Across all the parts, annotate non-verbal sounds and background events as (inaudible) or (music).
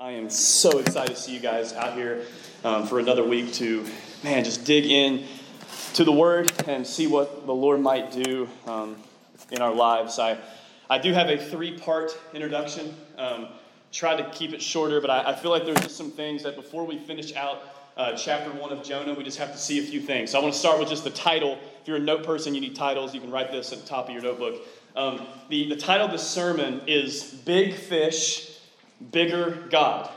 I am so excited to see you guys out here um, for another week to, man, just dig in to the Word and see what the Lord might do um, in our lives. I, I do have a three part introduction. Um, tried to keep it shorter, but I, I, feel like there's just some things that before we finish out uh, chapter one of Jonah, we just have to see a few things. So I want to start with just the title. If you're a note person, you need titles. You can write this at the top of your notebook. Um, the, the title of the sermon is Big Fish bigger God.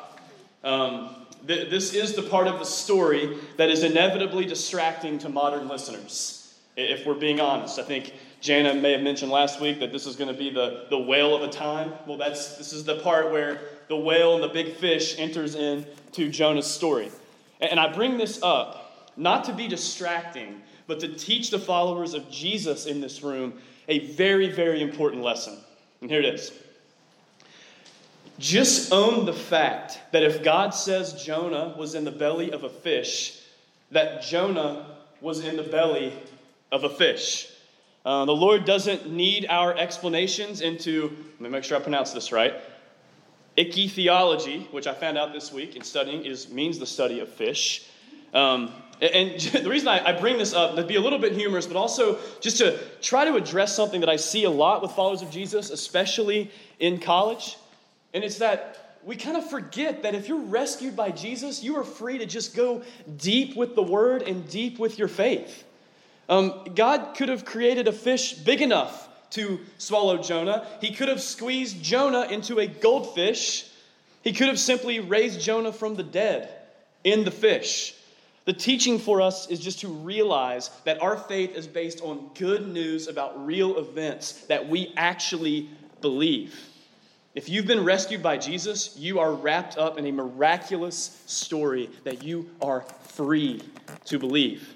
Um, th- this is the part of the story that is inevitably distracting to modern listeners, if we're being honest. I think Jana may have mentioned last week that this is going to be the, the whale of a time. Well, that's, this is the part where the whale and the big fish enters into Jonah's story. And I bring this up not to be distracting, but to teach the followers of Jesus in this room a very, very important lesson. And here it is. Just own the fact that if God says Jonah was in the belly of a fish, that Jonah was in the belly of a fish. Uh, the Lord doesn't need our explanations into, let me make sure I pronounce this right, ichthyology, which I found out this week in studying, is means the study of fish. Um, and (laughs) the reason I, bring this up, to be a little bit humorous, but also just to try to address something that I see a lot with followers of Jesus, especially in college, and it's that we kind of forget that if you're rescued by Jesus, you are free to just go deep with the word and deep with your faith. Um, God could have created a fish big enough to swallow Jonah. He could have squeezed Jonah into a goldfish. He could have simply raised Jonah from the dead in the fish. The teaching for us is just to realize that our faith is based on good news about real events that we actually believe. If you've been rescued by Jesus, you are wrapped up in a miraculous story that you are free to believe.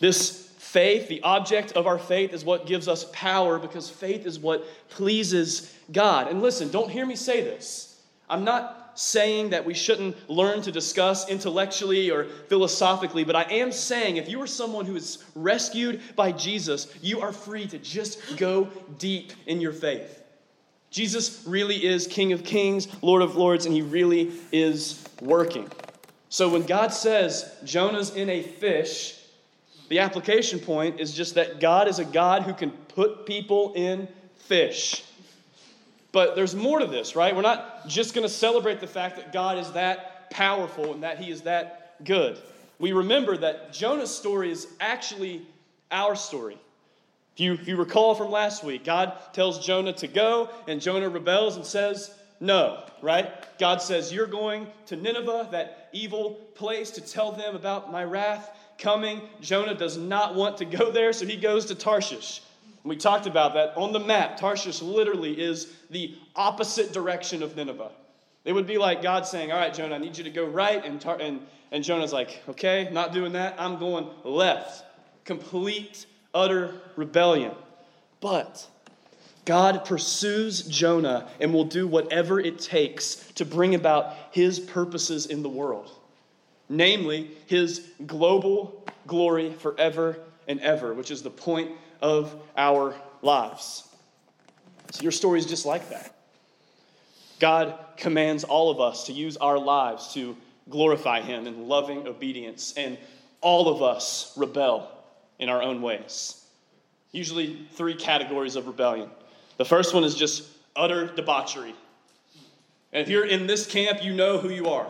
This faith, the object of our faith, is what gives us power because faith is what pleases God. And listen, don't hear me say this. I'm not saying that we shouldn't learn to discuss intellectually or philosophically, but I am saying if you are someone who is rescued by Jesus, you are free to just go deep in your faith. Jesus really is King of Kings, Lord of Lords, and he really is working. So when God says Jonah's in a fish, the application point is just that God is a God who can put people in fish. But there's more to this, right? We're not just going to celebrate the fact that God is that powerful and that he is that good. We remember that Jonah's story is actually our story. If you, if you recall from last week, God tells Jonah to go, and Jonah rebels and says, No, right? God says, You're going to Nineveh, that evil place, to tell them about my wrath coming. Jonah does not want to go there, so he goes to Tarshish. We talked about that on the map. Tarshish literally is the opposite direction of Nineveh. It would be like God saying, All right, Jonah, I need you to go right. And, Tar- and, and Jonah's like, Okay, not doing that. I'm going left. Complete utter rebellion. But God pursues Jonah and will do whatever it takes to bring about his purposes in the world, namely, his global glory forever and ever, which is the point of our lives. So, your story is just like that. God commands all of us to use our lives to glorify him in loving obedience, and all of us rebel in our own ways. Usually, three categories of rebellion. The first one is just utter debauchery. And if you're in this camp, you know who you are.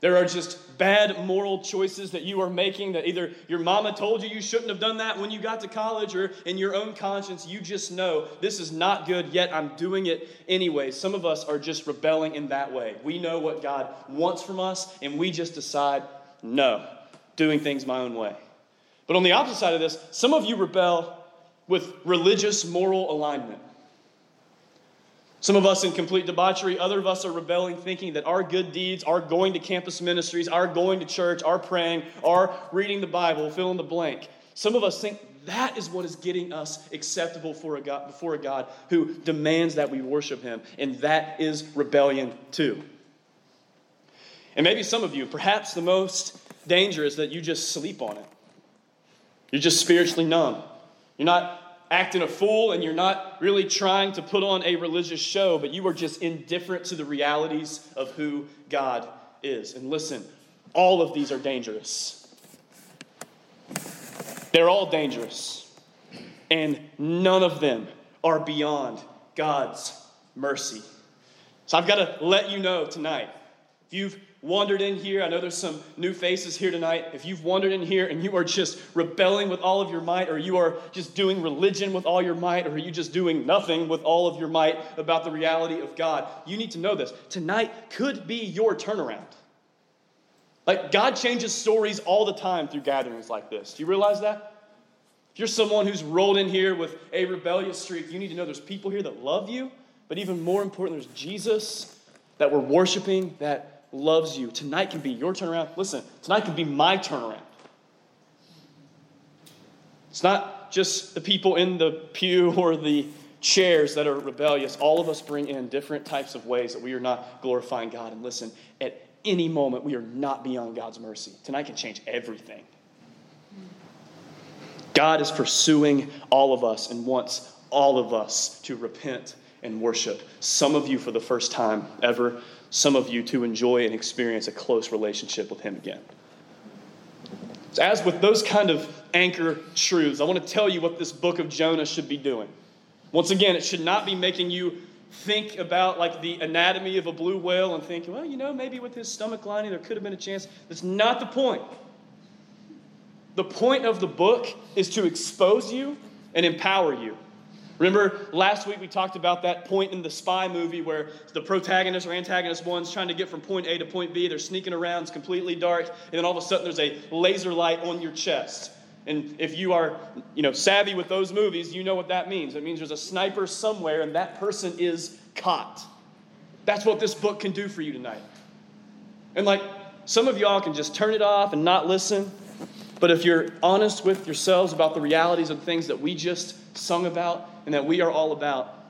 There are just bad moral choices that you are making that either your mama told you you shouldn't have done that when you got to college or in your own conscience, you just know this is not good, yet I'm doing it anyway. Some of us are just rebelling in that way. We know what God wants from us, and we just decide, no, doing things my own way. But on the opposite side of this, some of you rebel with religious moral alignment. Some of us in complete debauchery, other of us are rebelling, thinking that our good deeds, our going to campus ministries, our going to church, our praying, our reading the Bible, fill in the blank. Some of us think that is what is getting us acceptable for a God, before a God who demands that we worship Him. And that is rebellion too. And maybe some of you, perhaps the most dangerous, that you just sleep on it. You're just spiritually numb. You're not acting a fool and you're not really trying to put on a religious show, but you are just indifferent to the realities of who God is. And listen, all of these are dangerous. They're all dangerous. And none of them are beyond God's mercy. So I've got to let you know tonight. If you've wandered in here, I know there's some new faces here tonight. If you've wandered in here and you are just rebelling with all of your might, or you are just doing religion with all your might, or are you just doing nothing with all of your might about the reality of God, you need to know this. Tonight could be your turnaround. Like, God changes stories all the time through gatherings like this. Do you realize that? If you're someone who's rolled in here with a rebellious streak, you need to know there's people here that love you, but even more important, there's Jesus that we're worshiping that loves you. Tonight can be your turnaround. Listen, tonight can be my turnaround. It's not just the people in the pew (laughs) or the chairs that are rebellious. All of us bring in different types of ways that we are not glorifying God. And listen, at any moment, we are not beyond God's mercy. Tonight can change everything. God is pursuing all of us and wants all of us to repent and worship. Some of you for the first time ever, some of you to enjoy and experience a close relationship with Him again. So as with those kind of anchor truths, I want to tell you what this book of Jonah should be doing. Once again, it should not be making you think about like the anatomy of a blue whale and think, well, you know, maybe with his stomach lining there could have been a chance. That's not the point. The point of the book is to expose you and empower you. Remember last week we talked about that point in the spy movie where the protagonist or antagonist one's trying to get from point A to point B. They're sneaking around, it's completely dark, and then all of a sudden there's a laser light on your chest. And if you are, you know, savvy with those movies, you know what that means. It means there's a sniper somewhere and that person is caught. That's what this book can do for you tonight. And like some of y'all can just turn it off and not listen. But if you're honest with yourselves about the realities of things that we just sung about and that we are all about,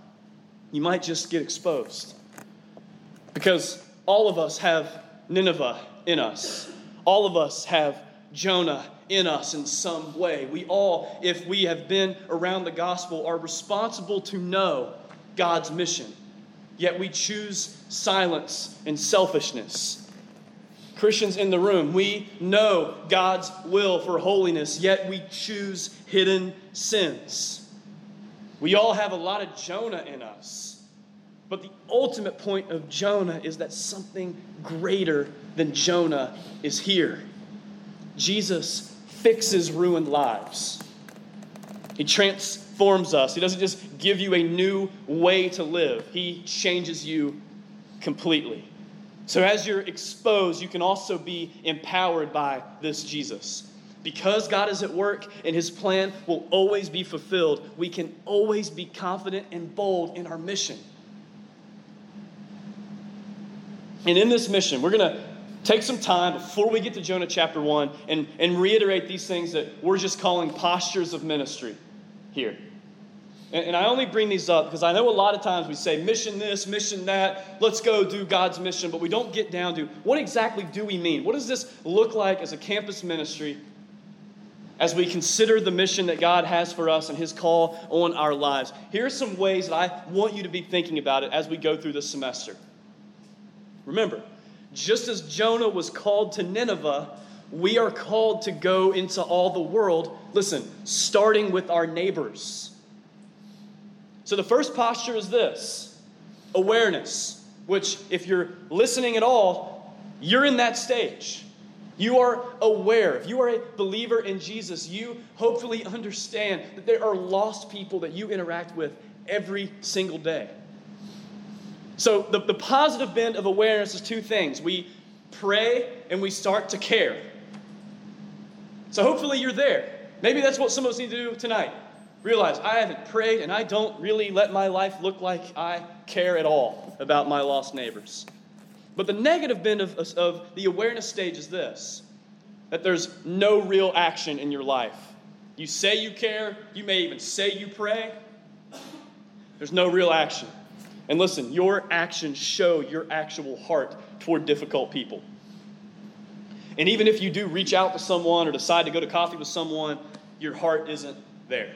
you might just get exposed. Because all of us have Nineveh in us. All of us have Jonah in us in some way. We all, if we have been around the gospel, are responsible to know God's mission. Yet we choose silence and selfishness. Christians in the room, we know God's will for holiness, yet we choose hidden sins. We all have a lot of Jonah in us. But the ultimate point of Jonah is that something greater than Jonah is here. Jesus fixes ruined lives. He transforms us. He doesn't just give you a new way to live, He changes you completely. So, as you're exposed, you can also be empowered by this Jesus. Because God is at work and His plan will always be fulfilled, we can always be confident and bold in our mission. And in this mission, we're going to take some time before we get to Jonah chapter 1 and, and reiterate these things that we're just calling postures of ministry here. And, I only bring these up because I know a lot of times we say mission this, mission that, let's go do God's mission, but we don't get down to what exactly do we mean? What does this look like as a campus ministry as we consider the mission that God has for us and His call on our lives? Here are some ways that I want you to be thinking about it as we go through this semester. Remember, just as Jonah was called to Nineveh, we are called to go into all the world, listen, starting with our neighbors. So the first posture is this awareness, which, if you're listening at all, you're in that stage. You are aware. If you are a believer in Jesus, you hopefully understand that there are lost people that you interact with every single day. So, the, the positive bend of awareness is two things we pray and we start to care. So, hopefully, you're there. Maybe that's what some of us need to do tonight. Realize I haven't prayed and I don't really let my life look like I care at all about my lost neighbors. But the negative bend of, of the awareness stage is this that there's no real action in your life. You say you care, you may even say you pray, there's no real action. And listen, your actions show your actual heart toward difficult people. And even if you do reach out to someone or decide to go to coffee with someone, your heart isn't there.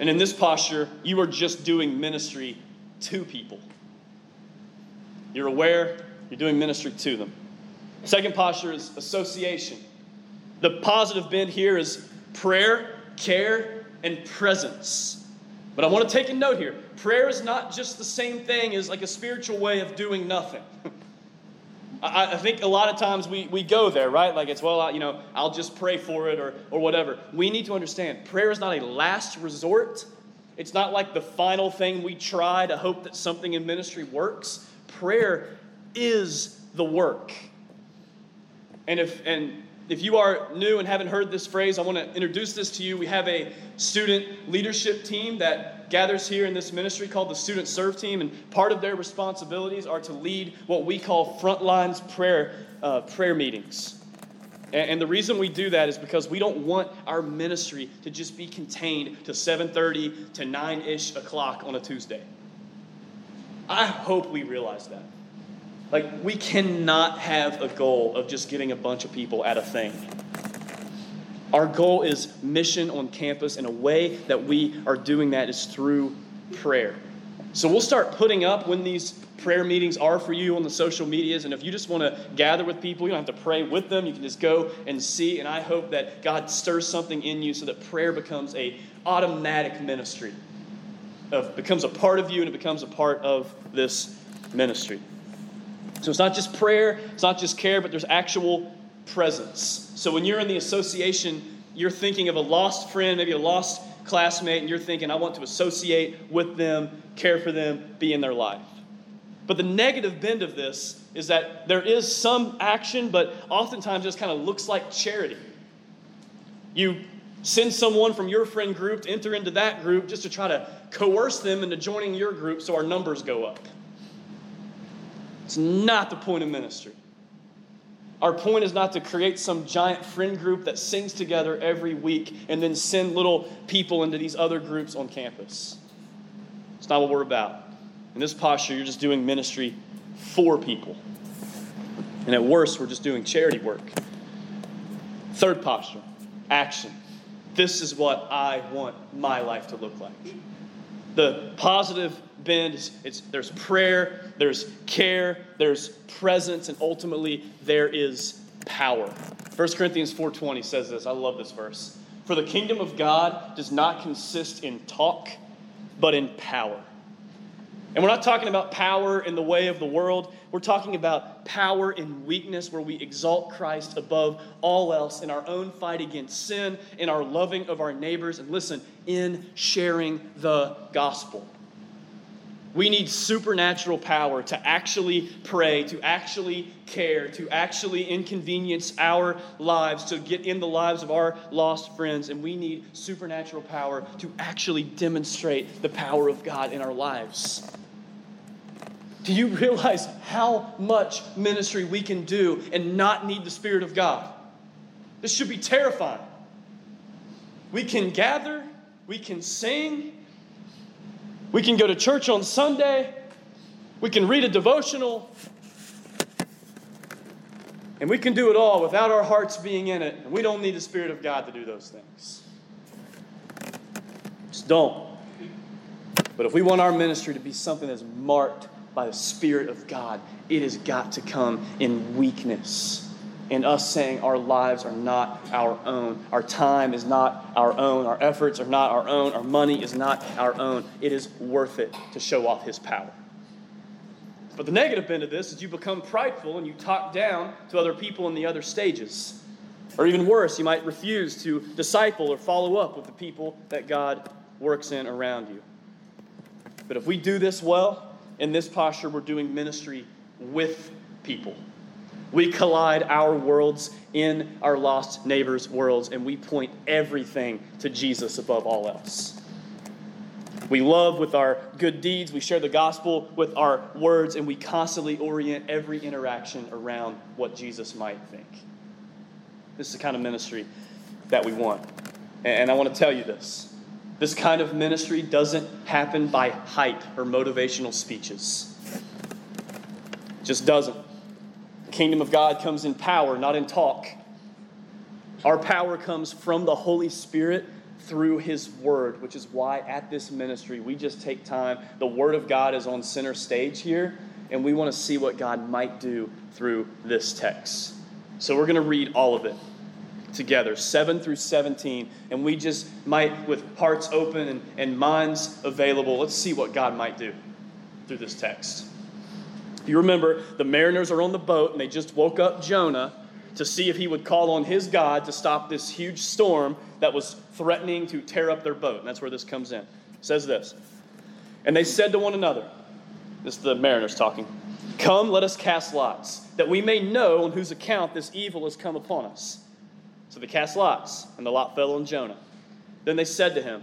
And in this posture, you are just doing ministry to people. You're aware, you're doing ministry to them. Second posture is association. The positive bend here is prayer, care, and presence. But I want to take a note here. Prayer is not just the same thing as like a spiritual way of doing nothing. (laughs) I, I, think a lot of times we, we go there, right? Like it's, well, I, you know, I'll just pray for it or, or whatever. We need to understand prayer is not a last resort. It's not like the final thing we try to hope that something in ministry works. Prayer is the work. And if, and if you are new and haven't heard this phrase, I want to introduce this to you. We have a student leadership team that gathers here in this ministry called the Student Serve Team, and part of their responsibilities are to lead what we call frontlines prayer uh, prayer meetings. And, the reason we do that is because we don't want our ministry to just be contained to 7:30 to 9ish o'clock on a Tuesday. I hope we realize that. Like, we cannot have a goal of just getting a bunch of people at a thing. Our goal is mission on campus, and a way that we are doing that is through prayer. So we'll start putting up when these prayer meetings are for you on the social medias. And if you just want to gather with people, you don't have to pray with them. You can just go and see. And I hope that God stirs something in you so that prayer becomes a automatic ministry, of becomes a part of you, and it becomes a part of this ministry. So it's not just prayer, it's not just care, but there's actual presence. So when you're in the association, you're thinking of a lost friend, maybe a lost classmate, and you're thinking, I want to associate with them, care for them, be in their life. But the negative bend of this is that there is some action, but oftentimes just kind of looks like charity. You send someone from your friend group to enter into that group just to try to coerce them into joining your group so our numbers go up. It's not the point of ministry. Our point is not to create some giant friend group that sings together every week and then send little people into these other groups on campus. It's not what we're about. In this posture, you're just doing ministry for people. And at worst, we're just doing charity work. Third posture action. This is what I want my life to look like. The positive bend is it's, there's prayer, there's care, there's presence, and ultimately there is power. 1 Corinthians 4:20 says this. I love this verse. For the kingdom of God does not consist in talk, but in power. And we're not talking about power in the way of the world. We're talking about power in weakness, where we exalt Christ above all else in our own fight against sin, in our loving of our neighbors, and listen, in sharing the gospel. We need supernatural power to actually pray, to actually care, to actually inconvenience our lives, to get in the lives of our lost friends. And we need supernatural power to actually demonstrate the power of God in our lives. Do you realize how much ministry we can do and not need the Spirit of God? This should be terrifying. We can gather, we can sing, we can go to church on Sunday. We can read a devotional. And we can do it all without our hearts being in it. And we don't need the Spirit of God to do those things. Just don't. But if we want our ministry to be something that's marked by the Spirit of God, it has got to come in weakness in us saying our lives are not our own. Our time is not our own. Our efforts are not our own. Our money is not our own. It is worth it to show off His power. But the negative end of this is you become prideful and you talk down to other people in the other stages. Or even worse, you might refuse to disciple or follow up with the people that God works in around you. But if we do this well, in this posture, we're doing ministry with people. We collide our worlds in our lost neighbors' worlds, and we point everything to Jesus above all else. We love with our good deeds, we share the gospel with our words, and we constantly orient every interaction around what Jesus might think. This is the kind of ministry that we want. And I want to tell you this this kind of ministry doesn't happen by hype or motivational speeches, it just doesn't. The kingdom of God comes in power, not in talk. Our power comes from the Holy Spirit through his word, which is why at this ministry we just take time. The word of God is on center stage here, and we want to see what God might do through this text. So we're going to read all of it together, 7 through 17, and we just might, with hearts open and, and minds available, let's see what God might do through this text. You remember, the mariners are on the boat and they just woke up Jonah to see if he would call on his God to stop this huge storm that was threatening to tear up their boat. And that's where this comes in. It says this And they said to one another, This is the mariners talking, Come, let us cast lots, that we may know on whose account this evil has come upon us. So they cast lots, and the lot fell on Jonah. Then they said to him,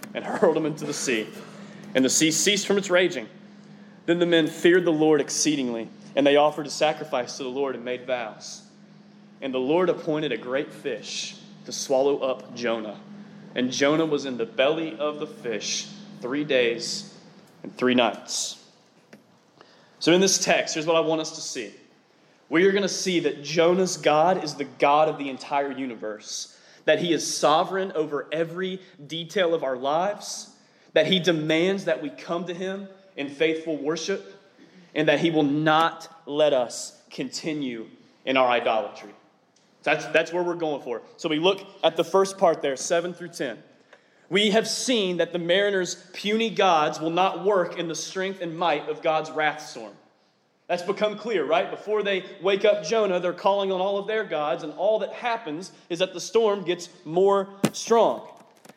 and hurled him into the sea, and the sea ceased from its raging. Then the men feared the Lord exceedingly, and they offered a sacrifice to the Lord and made vows. And the Lord appointed a great fish to swallow up Jonah. And Jonah was in the belly of the fish three days and three nights. So, in this text, here's what I want us to see we are going to see that Jonah's God is the God of the entire universe, that he is sovereign over every detail of our lives, that he demands that we come to him in faithful worship, and that he will not let us continue in our idolatry. That's, that's where we're going for. So we look at the first part there, 7 through 10. We have seen that the mariners' puny gods will not work in the strength and might of God's wrath storm. That's become clear, right? Before they wake up Jonah, they're calling on all of their gods, and all that happens is that the storm gets more strong.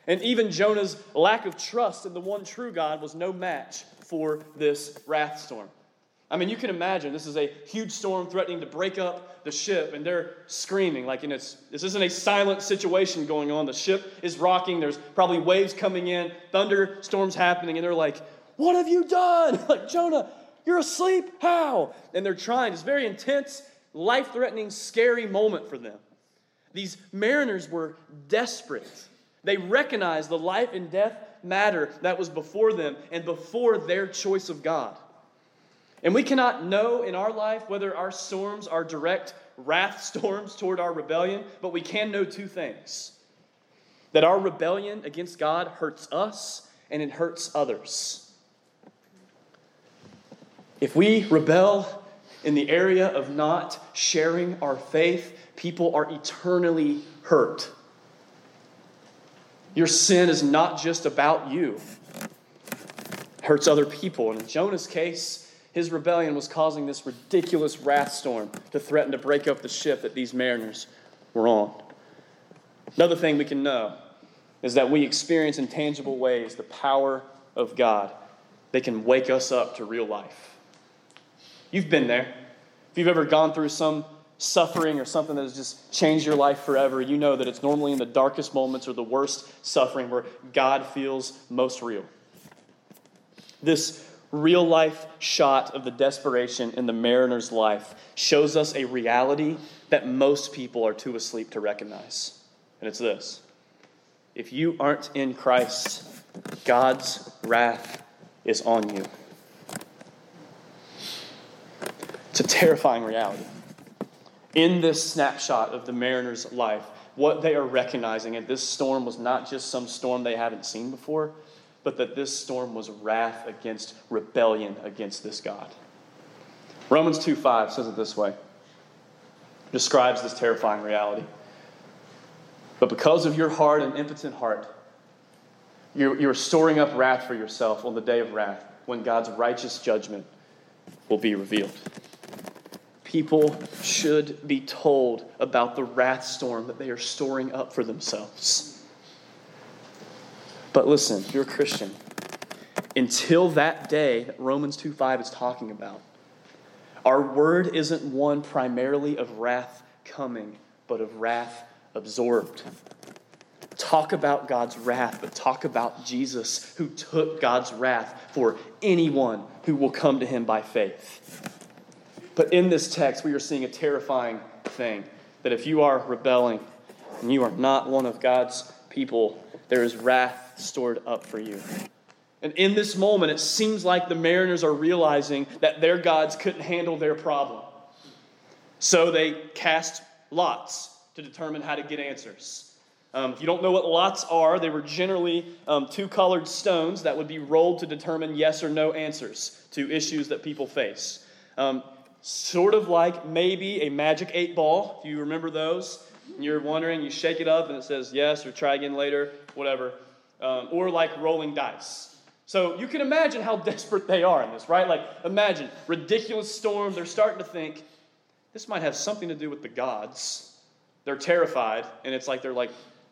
And even Jonah's lack of trust in the one true God was no match for this wrath storm. I mean, you can imagine this is a huge storm threatening to break up the ship, and they're screaming like, and it's this isn't a silent situation going on. The ship is rocking. There's probably waves coming in, thunderstorms happening, and they're like, "What have you done?" (laughs) like Jonah, you're asleep? How? And they're trying. It's very intense, life threatening, scary moment for them. These mariners were desperate. They recognized the life and death matter that was before them and before their choice of God. And we cannot know in our life whether our storms are direct wrath (laughs) storms toward our rebellion, but we can know two things that our rebellion against God hurts us and it hurts others. If we rebel in the area of not sharing our faith, people are eternally hurt. Your sin is not just about you, it hurts other people. And in Jonah's case, his rebellion was causing this ridiculous wrath storm to threaten to break up the ship that these mariners were on. Another thing we can know is that we experience in tangible ways the power of God. They can wake us up to real life. You've been there. If you've ever gone through some suffering or something that has just changed your life forever, you know that it's normally in the darkest moments or the worst suffering where God feels most real. This real life shot of the desperation in the mariner's life shows us a reality that most people are too asleep to recognize. And it's this if you aren't in Christ, God's wrath is on you. It's a terrifying reality. In this snapshot of the mariner's life, what they are recognizing, and this storm was not just some storm they haven't seen before, but that this storm was wrath against rebellion against this God. Romans 2 5 says it this way describes this terrifying reality. But because of your hard and impotent heart, You're, you're storing up wrath for yourself on the day of wrath when God's righteous judgment will be revealed. People should be told about the wrath storm that they are storing up for themselves. But listen, you're a Christian. Until that day that Romans 2 5 is talking about, our word isn't one primarily of wrath coming, but of wrath absorbed. Talk about God's wrath, but talk about Jesus who took God's wrath for anyone who will come to him by faith. But in this text, we are seeing a terrifying thing that if you are rebelling and you are not one of God's people, there is wrath stored up for you. And in this moment, it seems like the mariners are realizing that their gods couldn't handle their problem. So they cast lots to determine how to get answers. Um, if you don't know what lots are, they were generally um, two colored stones that would be rolled to determine yes or no answers to issues that people face. Um, sort of like maybe a magic eight ball, if you remember those. You're wondering, you shake it up and it says yes or try again later, whatever. Um, or like rolling dice. So you can imagine how (laughs) desperate they are in this, right? Like, imagine ridiculous storm. They're starting to think this might have something to do with the gods. They're terrified, and it's like they're like,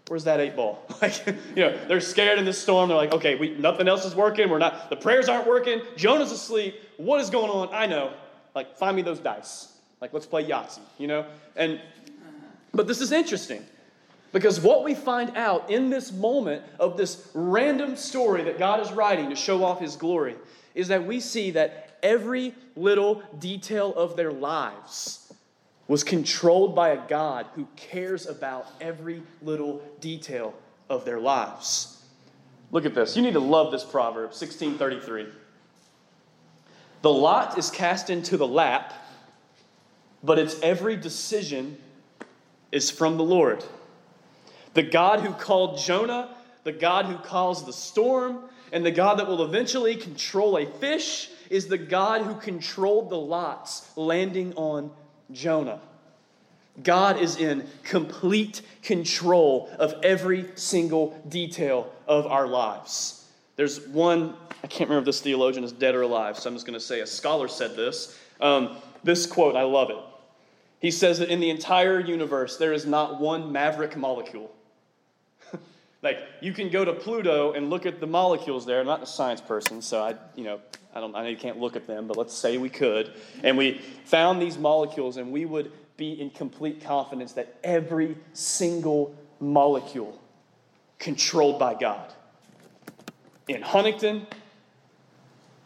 Where's that eight ball? (laughs) Like, you know, they're scared in this storm. They're like, okay, we, nothing else is working. We're not, the prayers aren't working. Jonah's asleep. What is going on? I know. Like, find me those dice. Like, let's play Yahtzee, you know? And, but this is interesting because what we find out in this moment of this random story that God is writing to show off his glory is that we see that every little detail of their lives was controlled by a God who cares about every little detail of their lives. Look at this. You need to love this proverb, 1633. The lot is cast into the lap, but its every decision is from the Lord. The God who called Jonah, the God who calls the storm, and the God that will eventually control a fish is the God who controlled the lots landing on Jonah. God is in complete control of every single detail of our lives. There's one, I can't remember if this theologian is dead or alive, so I'm just going to say a scholar said this. Um, this quote, I love it. He says that in the entire universe, there is not one maverick molecule. (laughs) like, you can go to Pluto and look at the molecules there. I'm not a science person, so I, you know, I don't, I know you can't look at them, but let's say we could. And we found these molecules, and we would be in complete confidence that every single molecule controlled by God. In Huntington,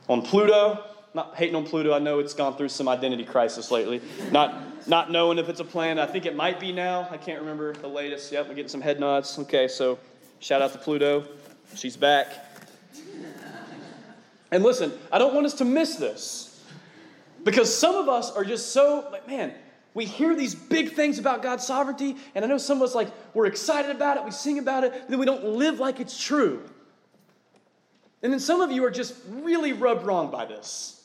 on Pluto, not hating on Pluto, I know it's gone through some identity crisis lately. Not, not knowing if it's a planet. I think it might be now. I can't remember the latest. Yep, we're getting some head nods. Okay, so shout out to Pluto. She's back. And listen, I don't want us to miss this. Because some of us are just so, like, man, we hear these big things about God's sovereignty, and I know some of us, like, we're excited about it, we sing about it, but then we don't live like it's true. And then some of you are just really rubbed wrong by this.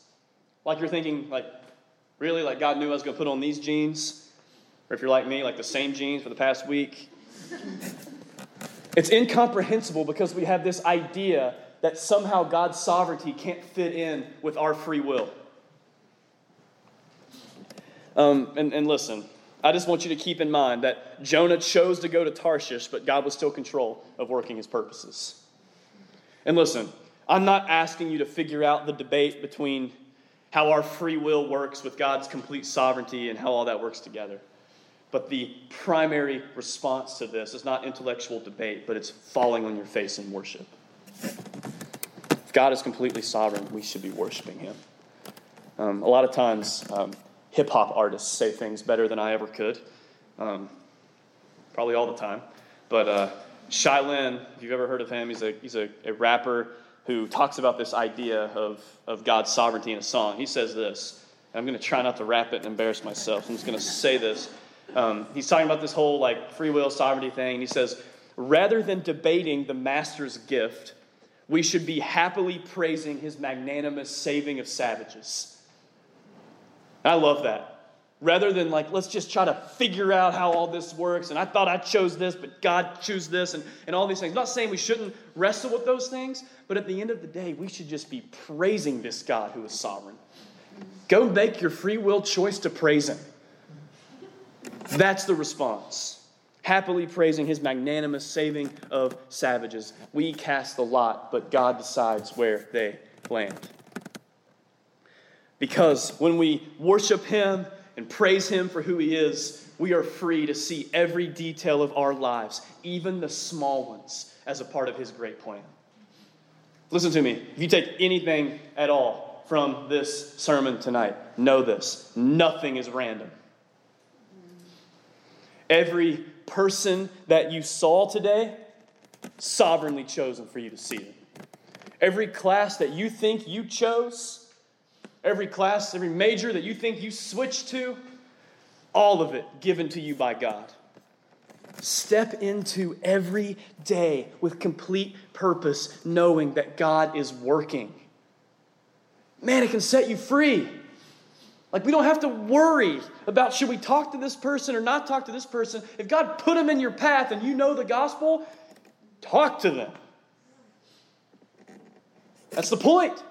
Like you're thinking, like, really, like God knew I was going to put on these jeans? Or if you're like me, like the same jeans for the past week. it's incomprehensible because we have this idea that somehow God's sovereignty can't fit in with our free will. Um, and, and listen, I just want you to keep in mind that Jonah chose to go to Tarshish, but God was still in control of working his purposes. And listen, I'm not asking you to figure out the debate between how our free will works with God's complete sovereignty and how all that works together. But the primary response to this is not intellectual debate, but it's falling on your face in worship. If God is completely sovereign, we should be worshiping Him. Um, a lot of times, um, hip hop artists say things better than I ever could, um, probably all the time. But uh, Shai Linne, if you've ever heard of him, he's a, he's a, a rapper who talks about this idea of, of God's sovereignty in a song. He says this. I'm going to try not to rap it and embarrass myself. I'm just going to say this. Um, he's talking about this whole like free will sovereignty thing. And he says, rather than debating the master's gift, we should be happily praising his magnanimous saving of savages. I love that. Rather than like, let's just try to figure out how all this works. And I thought I chose this, but God chose this, and, and all these things. I'm not saying we shouldn't wrestle with those things, but at the end of the day, we should just be praising this God who is sovereign. Go make your free will choice to praise Him. That's the response. Happily praising His magnanimous saving of savages. We cast the lot, but God decides where they land. Because when we worship Him and praise Him for who He is, we are free to see every detail of our lives, even the small ones, as a part of His great plan. Listen to me. If you take anything at all from this sermon tonight, know this nothing is random. Every person that you saw today, sovereignly chosen for you to see it. Every class that you think you chose, every class, every major that you think you switched to, all of it given to you by God. Step into every day with complete purpose, knowing that God is working. Man, it can set you free. Like, we don't have to worry about should we talk to this person or not talk to this person. If God put them in your path and you know the gospel, talk to them. That's the point.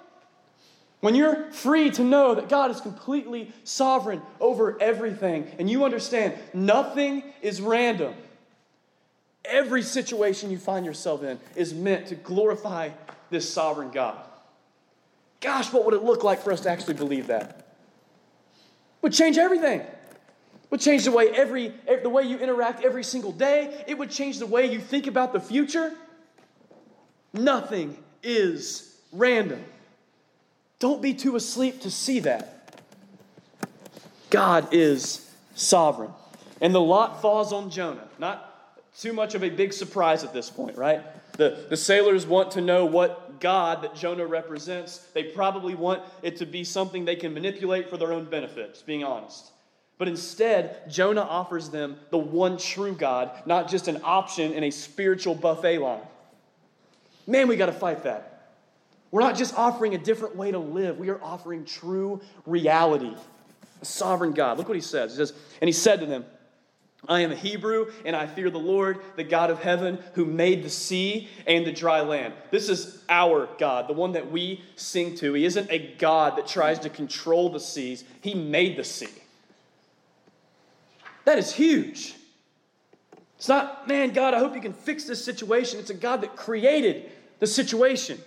When you're free to know that God is completely sovereign over everything and you understand nothing is random, every situation you find yourself in is meant to glorify this sovereign God. Gosh, what would it look like for us to actually believe that? would change everything. It would change the way every the way you interact every single day. It would change the way you think about the future. Nothing is random. Don't be too asleep to see that. God is sovereign. And the lot falls on Jonah. Not too much of a big surprise at this point, right? The, the sailors want to know what God that Jonah represents. They probably want it to be something they can manipulate for their own benefit, just being honest. But instead, Jonah offers them the one true God, not just an option in a spiritual buffet line. Man, we got to fight that. We're not just offering a different way to live, we are offering true reality. A sovereign God. Look what he says. He says, And he said to them, I am a Hebrew, and I fear the Lord, the God of heaven, who made the sea and the dry land. This is our God, the one that we sing to. He isn't a God that tries to control the seas, He made the sea. That is huge. It's not, man, God, I hope you can fix this situation. It's a God that created the situation.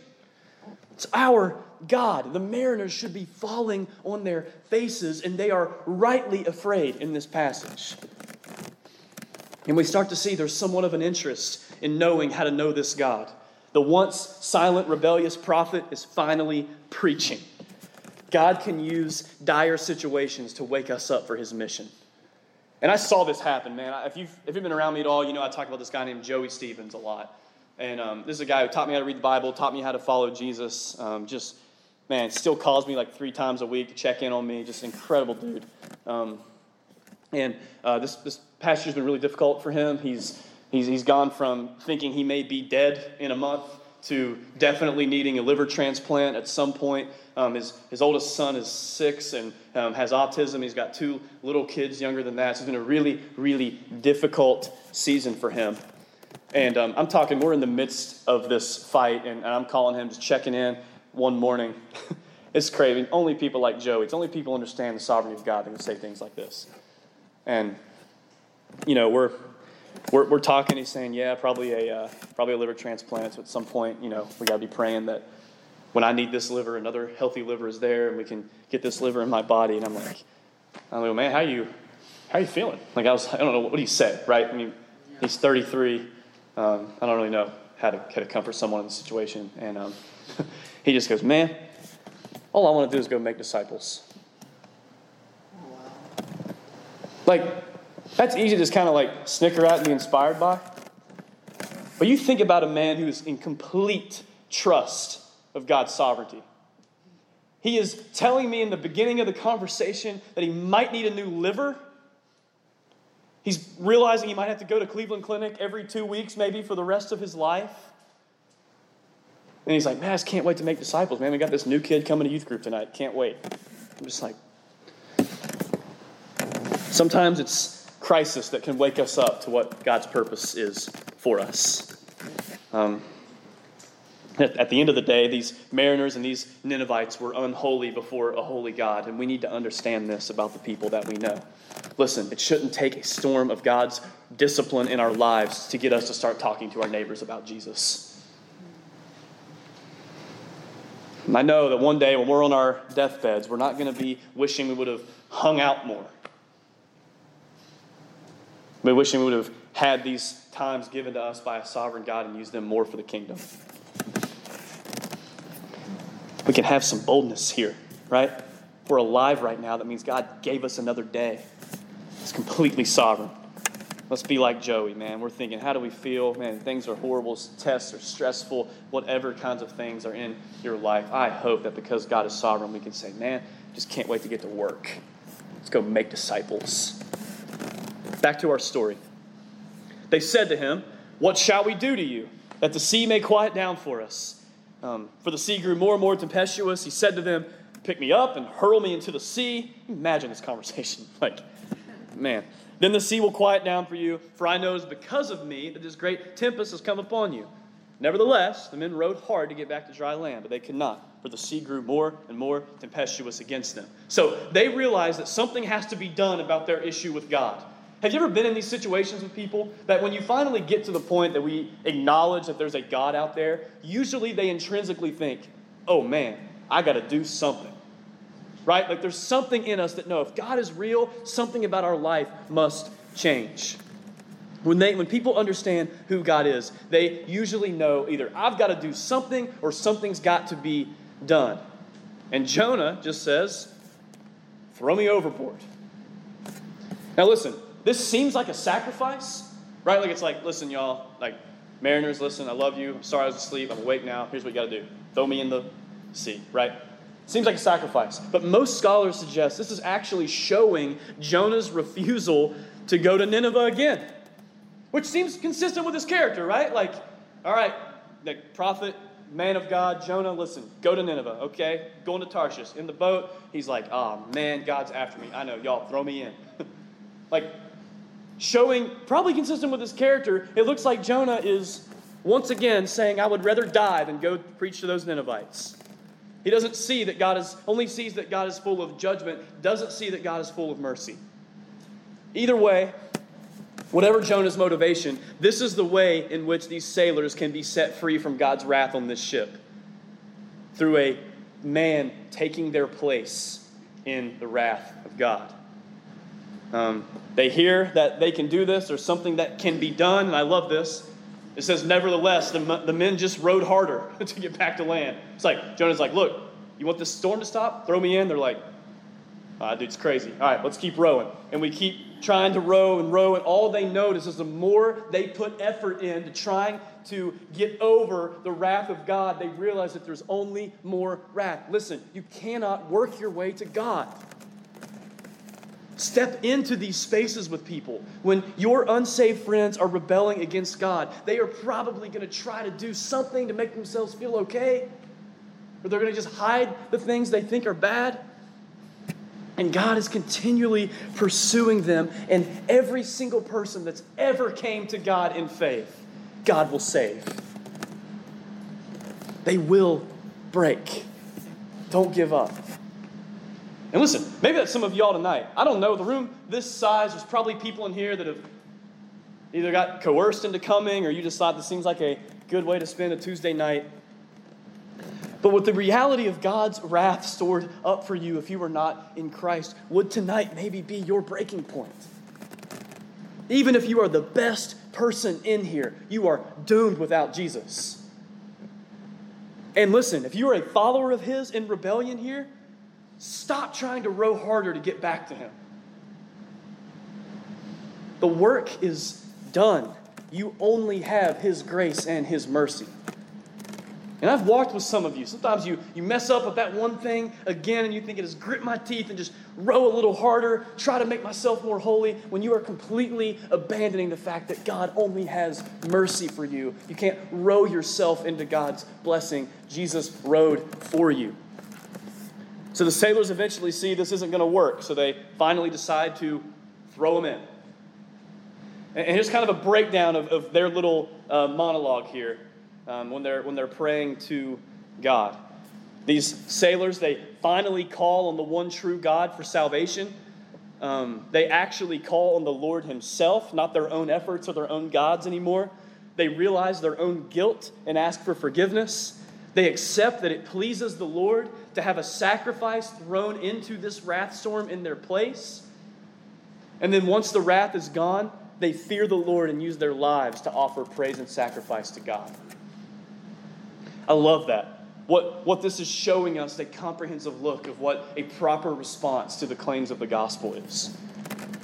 It's our God. The mariners should be falling on their faces, and they are rightly afraid in this passage. And we start to see there's somewhat of an interest in knowing how to know this God. The once silent, rebellious prophet is finally preaching. God can use dire situations to wake us up for his mission. And I saw this happen, man. If you've, if you've been around me at all, you know I talk about this guy named Joey Stevens a lot. And um, this is a guy who taught me how to read the Bible, taught me how to follow Jesus. Um, just, man, still calls me like three times a week to check in on me. Just incredible dude. Um, and uh, this, this past year's been really difficult for him. He's, he's, he's gone from thinking he may be dead in a month to definitely needing a liver transplant at some point. Um, his, his oldest son is six and um, has autism. He's got two little kids younger than that. So it's been a really, really difficult season for him. And um, I'm talking, we're in the midst of this fight, and, and I'm calling him, just checking in one morning. (laughs) it's crazy. Only people like Joey, it's only people understand the sovereignty of God that can say things like this. And, you know, we're, we're, we're talking, he's saying, yeah, probably a, uh, probably a liver transplant. So at some point, you know, we got to be praying that when I need this liver, another healthy liver is there and we can get this liver in my body. And I'm like, I'm like, man, how you, how you feeling? Like, I was, I don't know, what do you say, right? I mean, he's 33. Um, I don't really know how to, how to comfort someone in the situation. And um, (laughs) he just goes, man, all I want to do is go make disciples. Like, that's easy to just kind of like snicker at and be inspired by. But you think about a man who is in complete trust of God's sovereignty. He is telling me in the beginning of the conversation that he might need a new liver. He's realizing he might have to go to Cleveland Clinic every two weeks, maybe for the rest of his life. And he's like, Man, I just can't wait to make disciples. Man, we got this new kid coming to youth group tonight. Can't wait. I'm just like, Sometimes it's crisis that can wake us up to what God's purpose is for us. Um, at, the end of the day, these mariners and these Ninevites were unholy before a holy God, and we need to understand this about the people that we know. Listen, it shouldn't take a storm of God's discipline in our lives to get us to start talking to our neighbors about Jesus. And I know that one day when we're on our deathbeds, we're not going to be wishing we would have hung out more. We're wishing we would have had these times given to us by a sovereign God and used them more for the kingdom. We can have some boldness here, right? we're alive right now, that means God gave us another day. It's completely sovereign. Let's be like Joey, man. We're thinking, how do we feel? Man, things are horrible, tests are stressful, whatever kinds of things are in your life. I hope that because God is sovereign, we can say, man, just can't wait to get to work. Let's go make disciples. Back to our story. They said to him, What shall we do to you, that the sea may quiet down for us? Um, for the sea grew more and more tempestuous. He said to them, Pick me up and hurl me into the sea. Imagine this conversation. (laughs) Like, man. Then the sea will quiet down for you, for I know it's because of me that this great tempest has come upon you. Nevertheless, the men rowed hard to get back to dry land, but they could not, for the sea grew more and more tempestuous against them. So they realized that something has to be done about their issue with God. Have you ever been in these situations with people that when you finally get to the point that we acknowledge that there's a God out there, usually they intrinsically think, oh man, I got to do something. Right? Like there's something in us that know if God is real, something about our life must change. When, they, when people understand who God is, they usually know either I've got to do something or something's got to be done. And Jonah just says, throw me overboard. Now, listen, this seems like a sacrifice, right? Like it's like, listen, y'all, like mariners, listen, I love you. I'm sorry I was asleep. I'm awake now. Here's what you got to do throw me in the sea, right? Seems like a sacrifice. But most scholars suggest this is actually showing Jonah's refusal to go to Nineveh again, which seems consistent with his character, right? Like, all right, the prophet, man of God, Jonah, listen, go to Nineveh, okay? Going to Tarshish. In the boat, he's like, oh man, God's after me. I know, y'all, throw me in. (laughs) like, showing, probably consistent with his character, it looks like Jonah is once again saying, I would rather die than go preach to those Ninevites. He doesn't see that God is, only sees that God is full of judgment, doesn't see that God is full of mercy. Either way, whatever Jonah's motivation, this is the way in which these sailors can be set free from God's wrath on this ship through a man taking their place in the wrath of God. Um, they hear that they can do this, there's something that can be done, and I love this. It says, Nevertheless, the, the men just rowed harder (laughs) to get back to land. It's like, Jonah's like, Look, you want this storm to stop? Throw me in. They're like, ah, dude, it's crazy. All right, let's keep rowing. And we keep trying to row and row, and all they notice is the more they put effort into trying to get over the wrath of God, they realize that there's only more wrath. Listen, you cannot work your way to God. Step into these spaces with people. When your unsaved friends are rebelling against God, they are probably going to try to do something to make themselves feel okay. Or they're going to just hide the things they think are bad. And God is continually pursuing them. And every single person that's ever came to God in faith, God will save. They will break. Don't give up. And listen, maybe that's some of y'all tonight. I don't know. The room this size, there's probably people in here that have either got coerced into coming or you just thought this seems like a good way to spend a Tuesday night. But with the reality of God's wrath stored up for you if you were not in Christ, would tonight maybe be your breaking point? Even if you are the best person in here, you are doomed without Jesus. And listen, if you are a follower of His in rebellion here, Stop trying to row harder to get back to Him. The work is done. You only have His grace and His mercy. And I've walked with some of you. Sometimes you, you mess up with that one thing again and you think it is grit my teeth and just row a little harder, try to make myself more holy, when you are completely abandoning the fact that God only has mercy for you. You can't row yourself into God's blessing. Jesus rowed for you. So the sailors eventually see this isn't going to work, so they finally decide to throw them in. And here's kind of a breakdown of, of their little uh, monologue here um, when, they're, when they're praying to God. These sailors, they finally call on the one true God for salvation. Um, they actually call on the Lord Himself, not their own efforts or their own gods anymore. They realize their own guilt and ask for forgiveness. They accept that it pleases the Lord to have a sacrifice thrown into this wrath storm in their place. And then once the wrath is gone, they fear the Lord and use their lives to offer praise and sacrifice to God. I love that. What, what this is showing us a comprehensive look of what a proper response to the claims of the gospel is.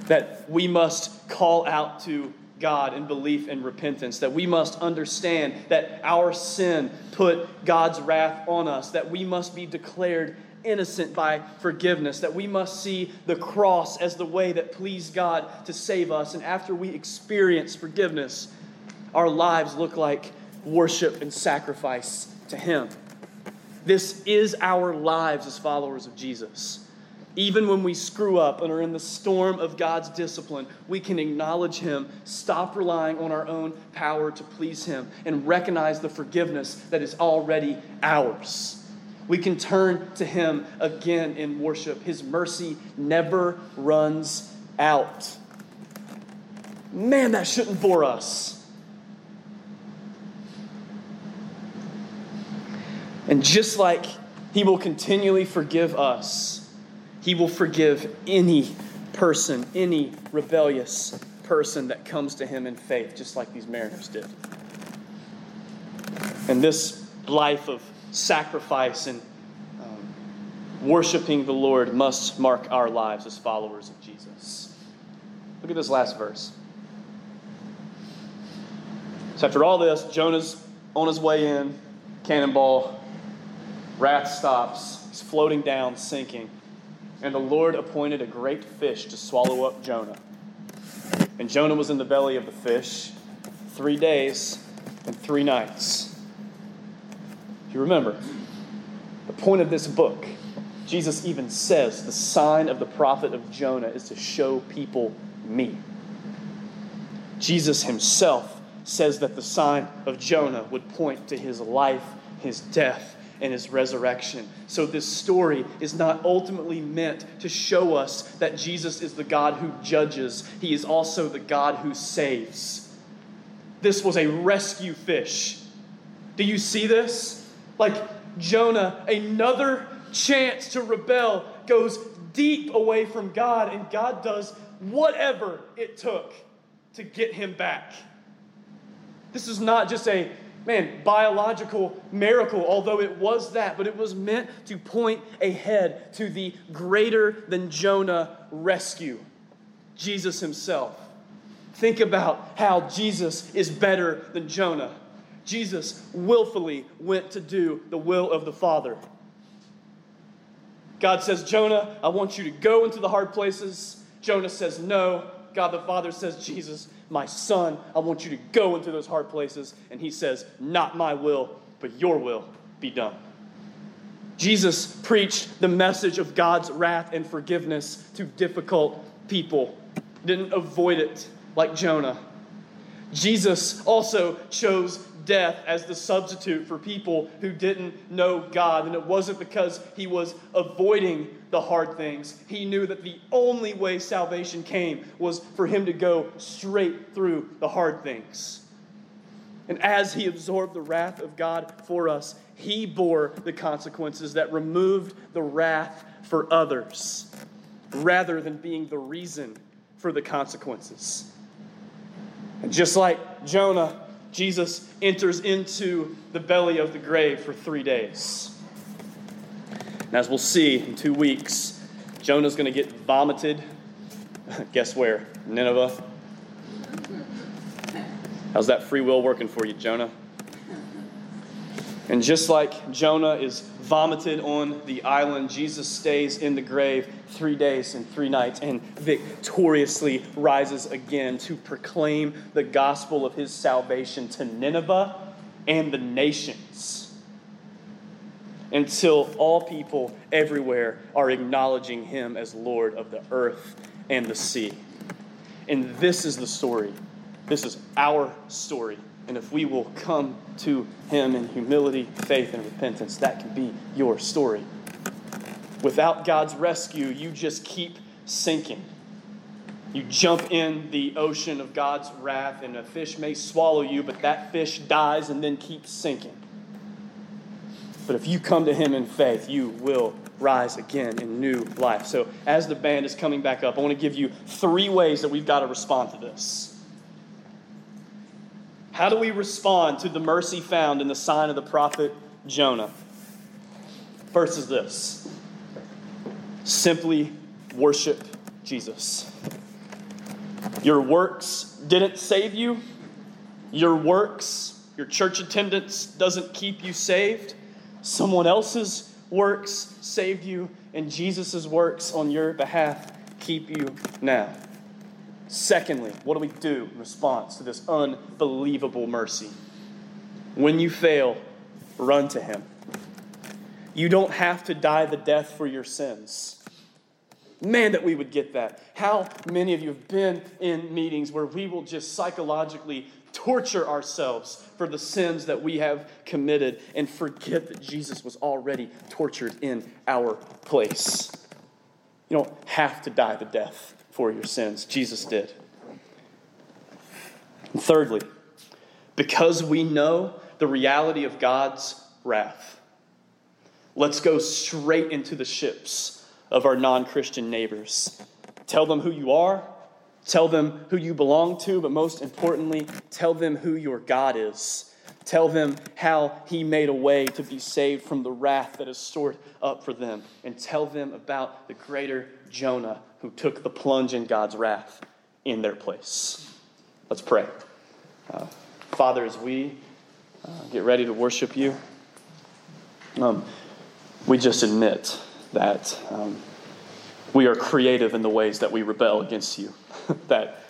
That we must call out to God in belief and repentance, that we must understand that our sin put God's wrath on us, that we must be declared innocent by forgiveness, that we must see the cross as the way that pleased God to save us. And after we experience forgiveness, our lives look like worship and sacrifice to Him. This is our lives as followers of Jesus. Even when we screw up and are in the storm of God's discipline, we can acknowledge Him, stop relying on our own power to please Him, and recognize the forgiveness that is already ours. We can turn to Him again in worship. His mercy never runs out. Man, that shouldn't bore us. And just like He will continually forgive us, He will forgive any person, any rebellious person that comes to Him in faith, just like these mariners did. And this life of sacrifice and um, worshiping the Lord must mark our lives as followers of Jesus. Look at this last verse. So, after all this, Jonah's on his way in, cannonball, Wrath stops. He's floating down, sinking. And the Lord appointed a great fish to swallow up Jonah. And Jonah was in the belly of the fish three days and three nights. If you remember, the point of this book, Jesus even says the sign of the prophet of Jonah is to show people me. Jesus himself says that the sign of Jonah would point to his life, his death, and his resurrection. So, this story is not ultimately meant to show us that Jesus is the God who judges, he is also the God who saves. This was a rescue fish. Do you see this? Like Jonah, another chance to rebel, goes deep away from God, and God does whatever it took to get him back. This is not just a man, biological miracle, although it was that, but it was meant to point ahead to the greater than Jonah rescue Jesus himself. Think about how Jesus is better than Jonah. Jesus willfully went to do the will of the Father. God says, Jonah, I want you to go into the hard places. Jonah says, No. God the Father says, Jesus, my son, I want you to go into those hard places. And he says, Not my will, but your will be done. Jesus preached the message of God's wrath and forgiveness to difficult people, didn't avoid it like Jonah. Jesus also chose death as the substitute for people who didn't know God. And it wasn't because he was avoiding the hard things. He knew that the only way salvation came was for him to go straight through the hard things. And as he absorbed the wrath of God for us, he bore the consequences that removed the wrath for others rather than being the reason for the consequences. And just like Jonah, Jesus enters into the belly of the grave for three days. And as we'll see in two weeks, Jonah's going to get vomited. (laughs) Guess where? Nineveh. How's that free will working for you, Jonah? And just like Jonah is vomited on the island, Jesus stays in the grave three days and three nights and victoriously rises again to proclaim the gospel of his salvation to Nineveh and the nations until all people everywhere are acknowledging him as Lord of the earth and the sea. And this is the story. This is our story. And if we will come to Him in humility, faith, and repentance, that can be your story. Without God's rescue, you just keep sinking. You jump in the ocean of God's wrath, and a fish may swallow you, but that fish dies and then keeps sinking. But if you come to Him in faith, you will rise again in new life. So, as the band is coming back up, I want to give you three ways that we've got to respond to this. How do we respond to the mercy found in the sign of the prophet Jonah? First is this simply worship Jesus. Your works didn't save you. Your works, your church attendance doesn't keep you saved. Someone else's works saved you, and Jesus' works on your behalf keep you now. Secondly, what do we do in response to this unbelievable mercy? When you fail, run to Him. You don't have to die the death for your sins. Man, that we would get that. How many of you have been in meetings where we will just psychologically torture ourselves for the sins that we have committed and forget that Jesus was already tortured in our place? You don't have to die the death for your sins, Jesus did. And thirdly, because we know the reality of God's wrath, let's go straight into the ships of our non Christian neighbors. Tell them who you are, tell them who you belong to, but most importantly, tell them who your God is. Tell them how he made a way to be saved from the wrath that is stored up for them. And tell them about the greater Jonah who took the plunge in God's wrath in their place. Let's pray. Uh, Father, as we uh, get ready to worship you, um, we just admit that um, we are creative in the ways that we rebel against you, (laughs) that,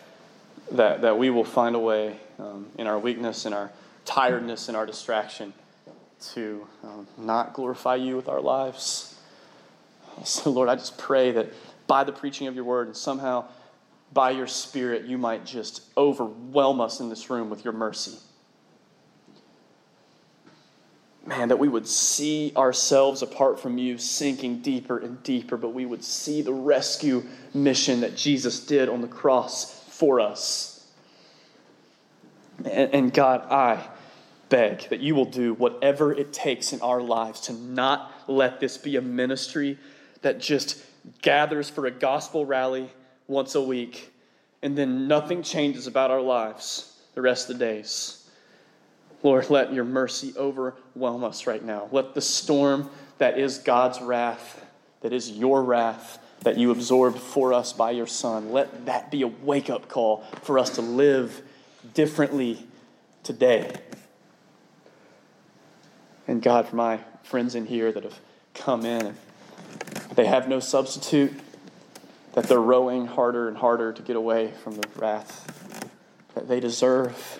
that, that we will find a way um, in our weakness, in our tiredness, in our distraction to um, not glorify you with our lives. So, Lord, I just pray that by the preaching of your word and somehow by your spirit, you might just overwhelm us in this room with your mercy man, that we would see ourselves apart from you sinking deeper and deeper, but we would see the rescue mission that Jesus did on the cross for us. And, and God, I beg that you will do whatever it takes in our lives to not let this be a ministry that just gathers for a gospel rally once a week and then nothing changes about our lives the rest of the days. Lord, let your mercy overwhelm us right now. Let the storm that is God's wrath, that is your wrath, that you absorbed for us by your Son, let that be a wake up call for us to live differently today. And God, for my friends in here that have come in, they have no substitute, that they're rowing harder and harder to get away from the wrath that they deserve.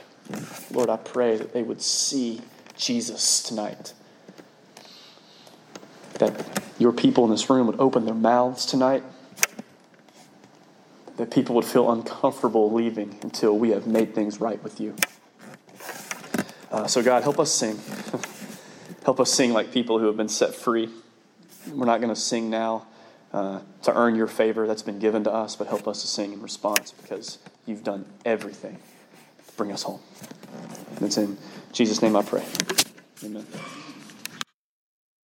Lord, I pray that they would see Jesus tonight. That your people in this room would open their mouths tonight. That people would feel uncomfortable leaving until we have made things right with you. Uh, so, God, help us sing. (laughs) help us sing like people who have been set free. We're not going to sing now uh, to earn your favor that's been given to us, but help us to sing in response because you've done everything bring us home. And it's in Jesus' name I pray. Amen.